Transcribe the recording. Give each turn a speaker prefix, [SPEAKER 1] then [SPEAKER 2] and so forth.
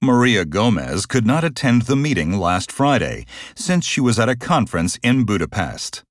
[SPEAKER 1] Maria Gomez could not attend the meeting last Friday since she was at a conference in Budapest.